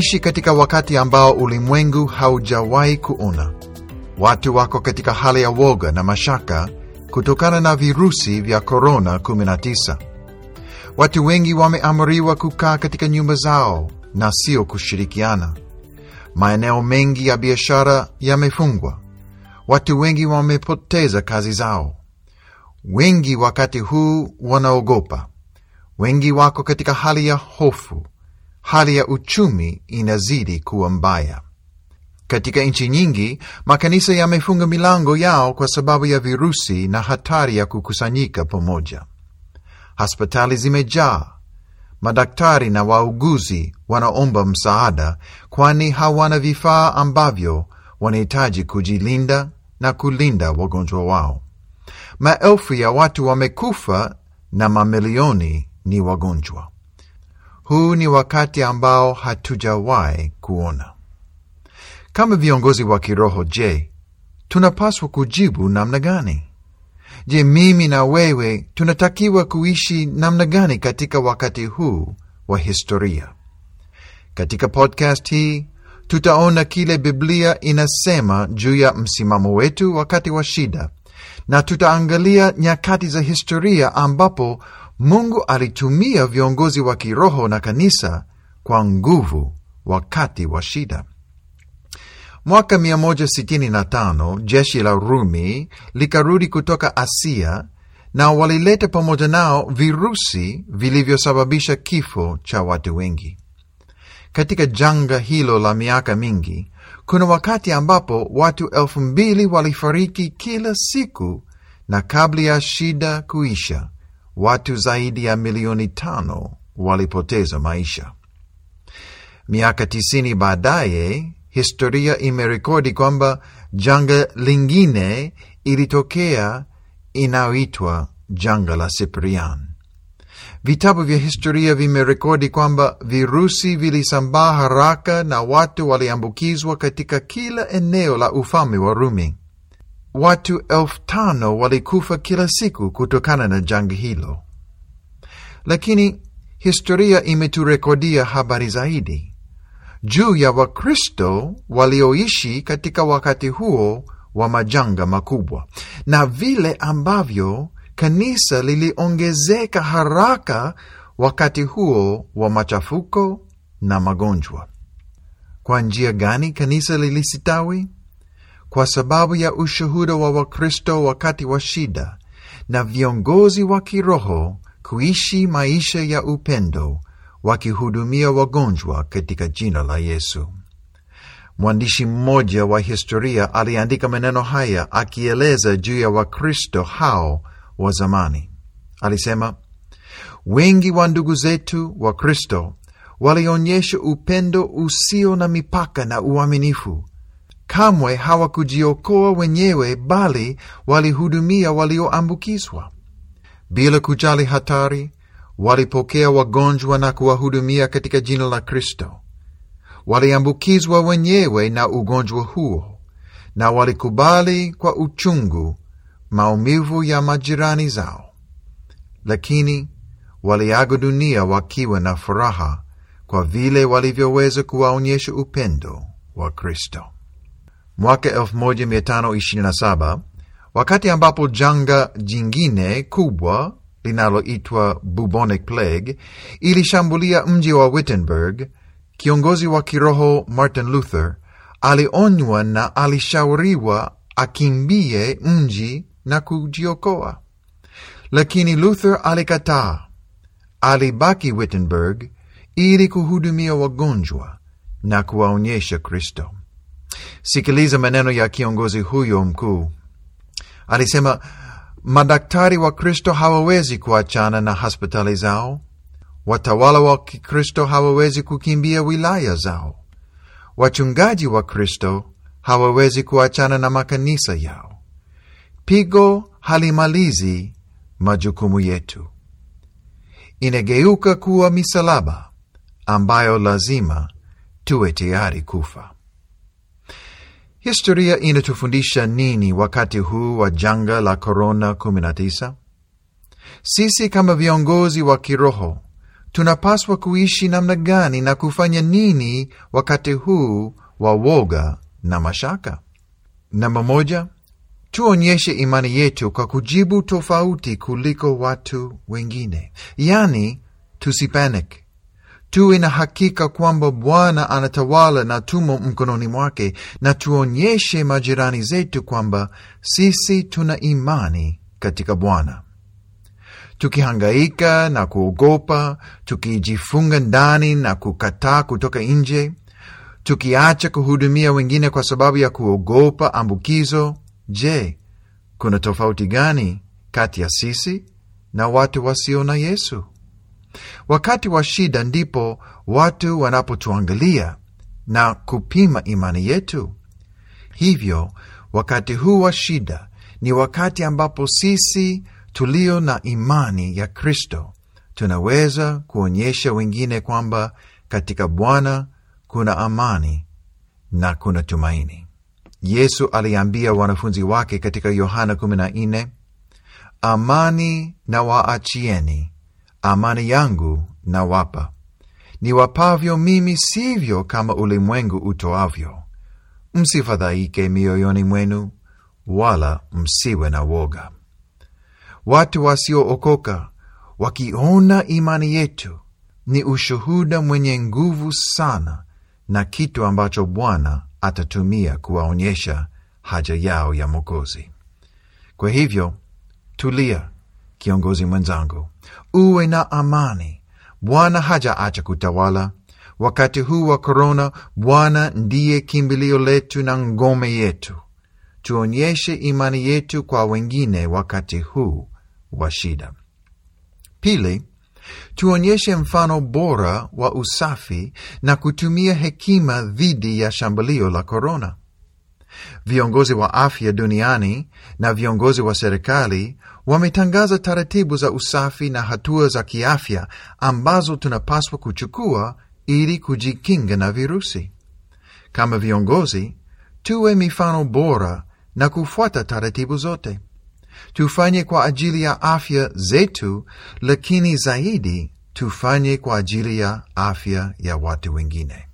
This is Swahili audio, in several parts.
Tunaishi katika wakati ambao ulimwengu haujawahi kuona. Watu wako katika hali ya woga na mashaka kutokana na virusi vya korona 19. Watu wengi wameamriwa kukaa katika nyumba zao na sio kushirikiana. Maeneo mengi ya biashara yamefungwa. Watu wengi wamepoteza kazi zao. Wengi wakati huu wanaogopa. Wengi wako katika hali ya hofu. Hali ya uchumi inazidi kuwa mbaya. Katika nchi nyingi, makanisa yamefunga milango yao kwa sababu ya virusi na hatari ya kukusanyika pamoja. Hospitali zimejaa. Madaktari na wauguzi wanaomba msaada, kwani hawana vifaa ambavyo wanahitaji kujilinda na kulinda wagonjwa wao. Maelfu ya watu wamekufa na mamilioni ni wagonjwa. Huu ni wakati ambao hatujawahi kuona. Kama viongozi wa kiroho, je, tunapaswa kujibu namna gani? Je, mimi na wewe tunatakiwa kuishi namna gani katika wakati huu wa historia? Katika podcast hii tutaona kile Biblia inasema juu ya msimamo wetu wakati wa shida, na tutaangalia nyakati za historia ambapo Mungu alitumia viongozi wa kiroho na kanisa kwa nguvu wakati wa shida. Mwaka 165 jeshi la Rumi likarudi kutoka Asia na walileta pamoja nao virusi vilivyosababisha kifo cha watu wengi. Katika janga hilo la miaka mingi, kuna wakati ambapo watu elfu mbili walifariki kila siku, na kabla ya shida kuisha, watu zaidi ya milioni tano walipoteza maisha. Miaka tisini baadaye historia imerekodi kwamba janga lingine ilitokea inayoitwa janga la Siprian. Vitabu vya historia vimerekodi kwamba virusi vilisambaa haraka na watu waliambukizwa katika kila eneo la ufalme wa Rumi. Watu elfu tano walikufa kila siku kutokana na janga hilo, lakini historia imeturekodia habari zaidi juu ya Wakristo walioishi katika wakati huo wa majanga makubwa na vile ambavyo kanisa liliongezeka haraka wakati huo wa machafuko na magonjwa. Kwa njia gani kanisa lilisitawi? Kwa sababu ya ushuhuda wa Wakristo wakati wa shida na viongozi wa kiroho kuishi maisha ya upendo wakihudumia wagonjwa katika jina la Yesu. Mwandishi mmoja wa historia aliandika maneno haya akieleza juu ya Wakristo hao wa zamani. Alisema, wengi wa ndugu zetu Wakristo walionyesha upendo usio na mipaka na uaminifu. Kamwe hawakujiokoa wenyewe, bali walihudumia walioambukizwa. Bila kujali hatari, walipokea wagonjwa na kuwahudumia katika jina la Kristo. Waliambukizwa wenyewe na ugonjwa huo, na walikubali kwa uchungu maumivu ya majirani zao, lakini waliaga dunia wakiwa na furaha kwa vile walivyoweza kuwaonyesha upendo wa Kristo. Mwaka 1527 wakati ambapo janga jingine kubwa linaloitwa bubonic plague ilishambulia mji wa Wittenberg, kiongozi wa kiroho Martin Luther alionywa na alishauriwa akimbie mji na kujiokoa, lakini Luther alikataa. Alibaki Wittenberg ili kuhudumia wagonjwa na kuwaonyesha Kristo. Sikiliza maneno ya kiongozi huyo mkuu. Alisema, madaktari wa Kristo hawawezi kuachana na hospitali zao. Watawala wa Kikristo hawawezi kukimbia wilaya zao. Wachungaji wa Kristo hawawezi kuachana na makanisa yao. Pigo halimalizi majukumu yetu, inageuka kuwa misalaba ambayo lazima tuwe tayari kufa. Historia inatufundisha nini wakati huu wa janga la korona 19? Sisi kama viongozi wa kiroho tunapaswa kuishi namna gani na kufanya nini wakati huu wa woga na mashaka? Namba moja, tuonyeshe imani yetu kwa kujibu tofauti kuliko watu wengine, yani tusipanic. Tuwe na hakika kwamba Bwana anatawala na tumo mkononi mwake, na tuonyeshe majirani zetu kwamba sisi tuna imani katika Bwana. Tukihangaika na kuogopa, tukijifunga ndani na kukataa kutoka nje, tukiacha kuhudumia wengine kwa sababu ya kuogopa ambukizo, je, kuna tofauti gani kati ya sisi na watu wasio na Yesu? Wakati wa shida ndipo watu wanapotuangalia na kupima imani yetu. Hivyo wakati huu wa shida ni wakati ambapo sisi tulio na imani ya Kristo tunaweza kuonyesha wengine kwamba katika Bwana kuna amani na kuna tumaini. Yesu aliambia wanafunzi wake katika Yohana 14, amani na waachieni, amani yangu na wapa, niwapavyo mimi sivyo kama ulimwengu utoavyo. Msifadhaike mioyoni mwenu, wala msiwe na woga. Watu wasiookoka wakiona imani yetu ni ushuhuda mwenye nguvu sana na kitu ambacho Bwana atatumia kuwaonyesha haja yao ya Mwokozi. Kwa hivyo, tulia, kiongozi mwenzangu, uwe na amani. Bwana hajaacha kutawala. Wakati huu wa korona, Bwana ndiye kimbilio letu na ngome yetu. Tuonyeshe imani yetu kwa wengine wakati huu wa shida. Pili, tuonyeshe mfano bora wa usafi na kutumia hekima dhidi ya shambulio la korona. Viongozi wa afya duniani na viongozi wa serikali wametangaza taratibu za usafi na hatua za kiafya ambazo tunapaswa kuchukua ili kujikinga na virusi. Kama viongozi, tuwe mifano bora na kufuata taratibu zote. Tufanye kwa ajili ya afya zetu, lakini zaidi tufanye kwa ajili ya afya ya watu wengine.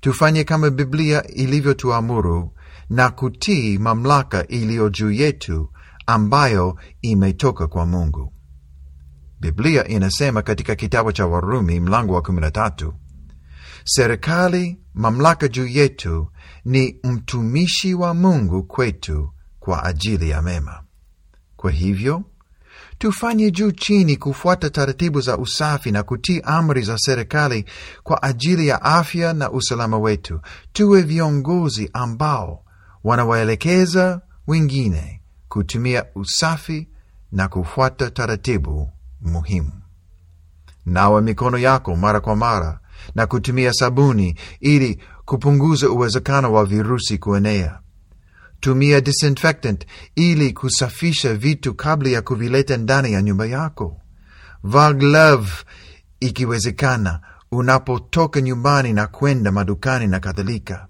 Tufanye kama Biblia ilivyotuamuru na kutii mamlaka iliyo juu yetu ambayo imetoka kwa Mungu. Biblia inasema katika kitabu cha Warumi mlango wa 13, serikali mamlaka juu yetu ni mtumishi wa Mungu kwetu kwa ajili ya mema. Kwa hivyo tufanye juu chini kufuata taratibu za usafi na kutii amri za serikali kwa ajili ya afya na usalama wetu. Tuwe viongozi ambao wanawaelekeza wengine kutumia usafi na kufuata taratibu muhimu. Nawa mikono yako mara kwa mara na kutumia sabuni ili kupunguza uwezekano wa virusi kuenea. Tumia disinfectant ili kusafisha vitu kabla ya kuvileta ndani ya nyumba yako. Vaa glove ikiwezekana unapotoka nyumbani na kwenda madukani na kadhalika.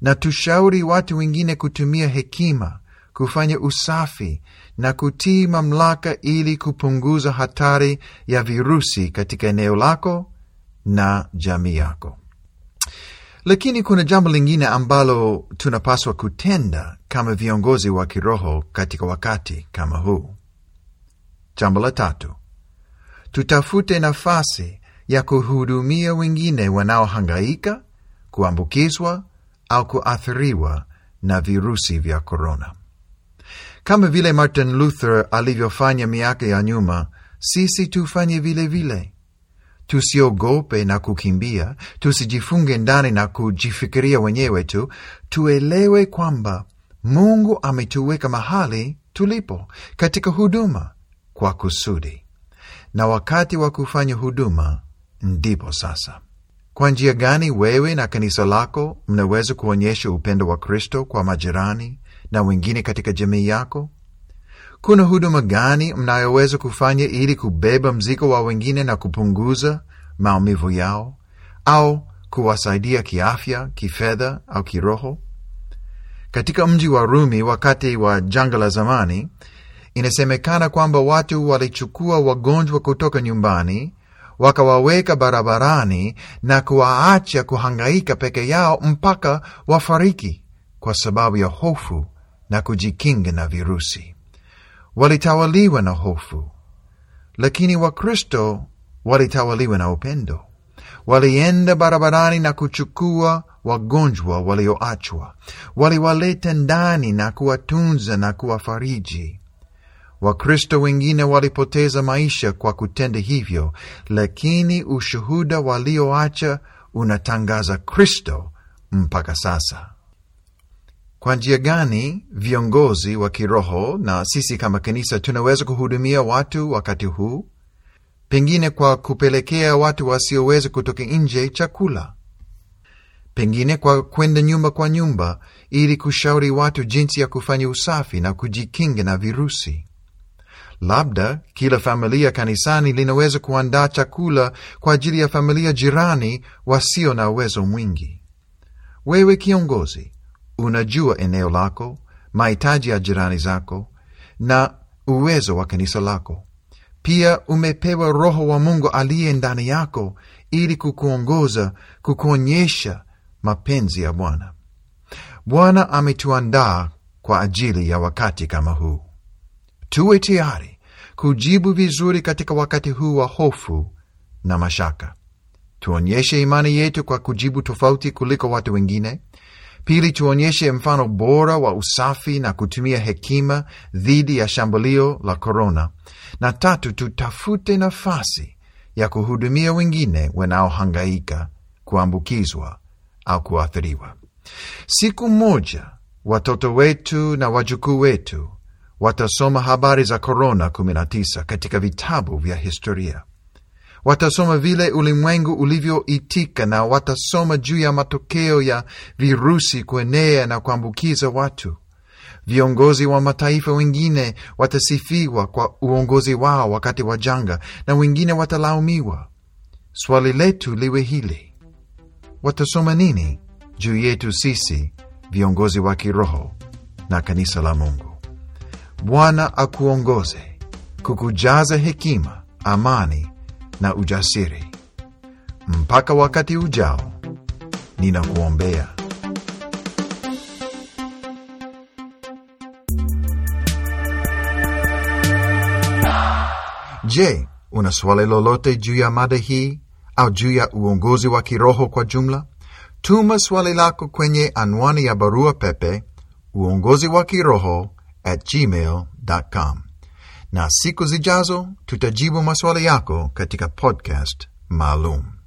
Na tushauri watu wengine kutumia hekima, kufanya usafi na kutii mamlaka ili kupunguza hatari ya virusi katika eneo lako na jamii yako. Lakini kuna jambo lingine ambalo tunapaswa kutenda kama viongozi wa kiroho katika wakati kama huu. Jambo la tatu, tutafute nafasi ya kuhudumia wengine wanaohangaika, kuambukizwa au kuathiriwa na virusi vya korona. Kama vile Martin Luther alivyofanya miaka ya nyuma, sisi tufanye vile vile. Tusiogope na kukimbia, tusijifunge ndani na kujifikiria wenyewe tu. Tuelewe kwamba Mungu ametuweka mahali tulipo katika huduma kwa kusudi, na wakati wa kufanya huduma ndipo sasa. Kwa njia gani wewe na kanisa lako mnaweza kuonyesha upendo wa Kristo kwa majirani na wengine katika jamii yako? Kuna huduma gani mnayoweza kufanya ili kubeba mzigo wa wengine na kupunguza maumivu yao au kuwasaidia kiafya, kifedha au kiroho? Katika mji wa Rumi wakati wa janga la zamani, inasemekana kwamba watu walichukua wagonjwa kutoka nyumbani, wakawaweka barabarani na kuwaacha kuhangaika peke yao mpaka wafariki kwa sababu ya hofu na kujikinga na virusi. Walitawaliwa na hofu, lakini Wakristo walitawaliwa na upendo. Walienda barabarani na kuchukua wagonjwa walioachwa, waliwaleta ndani na kuwatunza na kuwafariji. Wakristo wengine walipoteza maisha kwa kutenda hivyo, lakini ushuhuda walioacha unatangaza Kristo mpaka sasa. Kwa njia gani viongozi wa kiroho na sisi kama kanisa tunaweza kuhudumia watu wakati huu? Pengine kwa kupelekea watu wasioweza kutoka nje chakula, pengine kwa kwenda nyumba kwa nyumba ili kushauri watu jinsi ya kufanya usafi na kujikinga na virusi. Labda kila familia kanisani linaweza kuandaa chakula kwa ajili ya familia jirani wasio na uwezo mwingi. Wewe kiongozi, unajua eneo lako, mahitaji ya jirani zako na uwezo wa kanisa lako. Pia umepewa Roho wa Mungu aliye ndani yako ili kukuongoza, kukuonyesha mapenzi ya Bwana. Bwana ametuandaa kwa ajili ya wakati kama huu. Tuwe tayari kujibu vizuri katika wakati huu wa hofu na mashaka. Tuonyeshe imani yetu kwa kujibu tofauti kuliko watu wengine. Pili, tuonyeshe mfano bora wa usafi na kutumia hekima dhidi ya shambulio la korona. Na tatu, tutafute nafasi ya kuhudumia wengine wanaohangaika kuambukizwa au kuathiriwa. Siku moja watoto wetu na wajukuu wetu watasoma habari za korona 19 katika vitabu vya historia. Watasoma vile ulimwengu ulivyoitika na watasoma juu ya matokeo ya virusi kuenea na kuambukiza watu. Viongozi wa mataifa wengine watasifiwa kwa uongozi wao wakati wa janga na wengine watalaumiwa. Swali letu liwe hili: watasoma nini juu yetu sisi viongozi wa kiroho na kanisa la Mungu? Bwana akuongoze kukujaza hekima, amani na ujasiri. Mpaka wakati ujao, ninakuombea. Je, una swali lolote juu ya mada hii au juu ya uongozi wa kiroho kwa jumla? Tuma swali lako kwenye anwani ya barua pepe uongozi wa kiroho at gmail.com na siku zijazo tutajibu maswali yako katika podcast maalum.